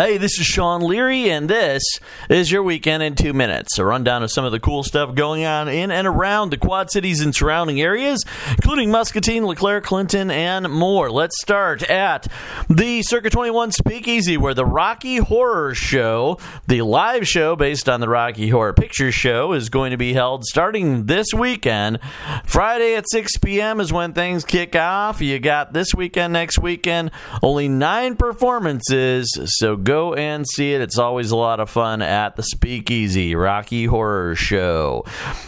Hey, this is Sean Leary, and this is your weekend in two minutes. A rundown of some of the cool stuff going on in and around the Quad Cities and surrounding areas, including Muscatine, LeClaire, Clinton, and more. Let's start at the Circa 21 Speakeasy, where the Rocky Horror Show, the live show based on the Rocky Horror Picture Show, is going to be held starting this weekend. Friday at 6 p.m. is when things kick off. You got this weekend, next weekend, only nine performances, so go and see it. It's always a lot of fun at the Speakeasy Rocky Horror Show.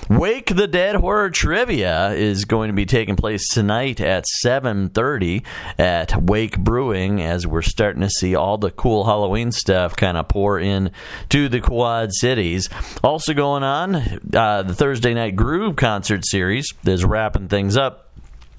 Wake the Dead Horror Trivia is going to be taking place tonight at 7:30 at Wake Brewing as we're starting to see all the cool Halloween stuff kind of pour in to the Quad Cities. Also going on, uh, the Thursday Night Groove concert series is wrapping things up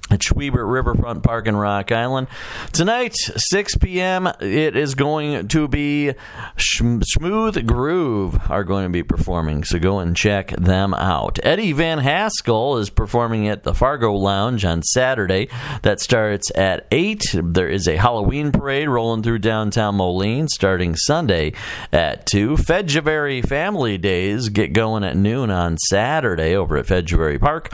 at Schwiebert Riverfront Park in Rock Island. Tonight, 6 p.m., it is going to be Smooth Groove are going to be performing, so go and check them out. Eddie Van Haskell is performing at the Fargo Lounge on Saturday. That starts at 8. There is a Halloween parade rolling through downtown Moline starting Sunday at 2. Fejervary Family Days get going at noon on Saturday over at Fejervary Park.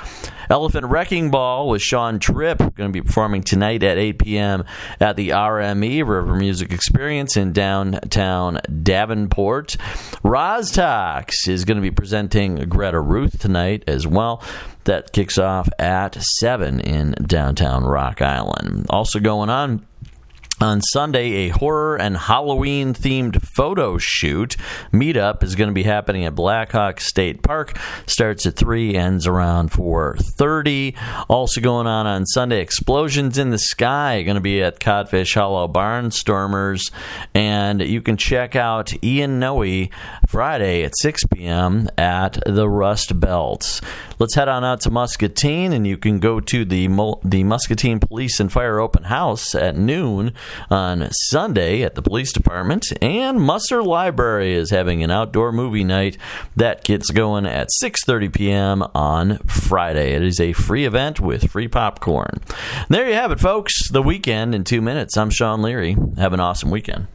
Elephant Wrecking Ball with Sean Tripp going to be performing tonight at 8 p.m. at the RME River Music Experience in downtown Davenport. Rozz-Tox is going to be presenting Greta Ruth tonight as well. That kicks off at 7 in downtown Rock Island. Also going on on Sunday, a horror and Halloween themed photo shoot meetup is going to be happening at Blackhawk State Park. Starts at 3, ends around 4.30. Also going on on Sunday, Explosions in the Sky going to be at Codfish Hollow Barnstormers. And you can check out Ian Noe Friday at 6 p.m. at the Rust Belt. Let's head on out to Muscatine, and you can go to the, the Muscatine Police and Fire Open House at noon on Sunday at the police department. And Musser Library is having an outdoor movie night that gets going at 6:30 p.m. on Friday. It is a free event with free popcorn. There you have it, folks. The weekend in two minutes. I'm Sean Leary. Have an awesome weekend.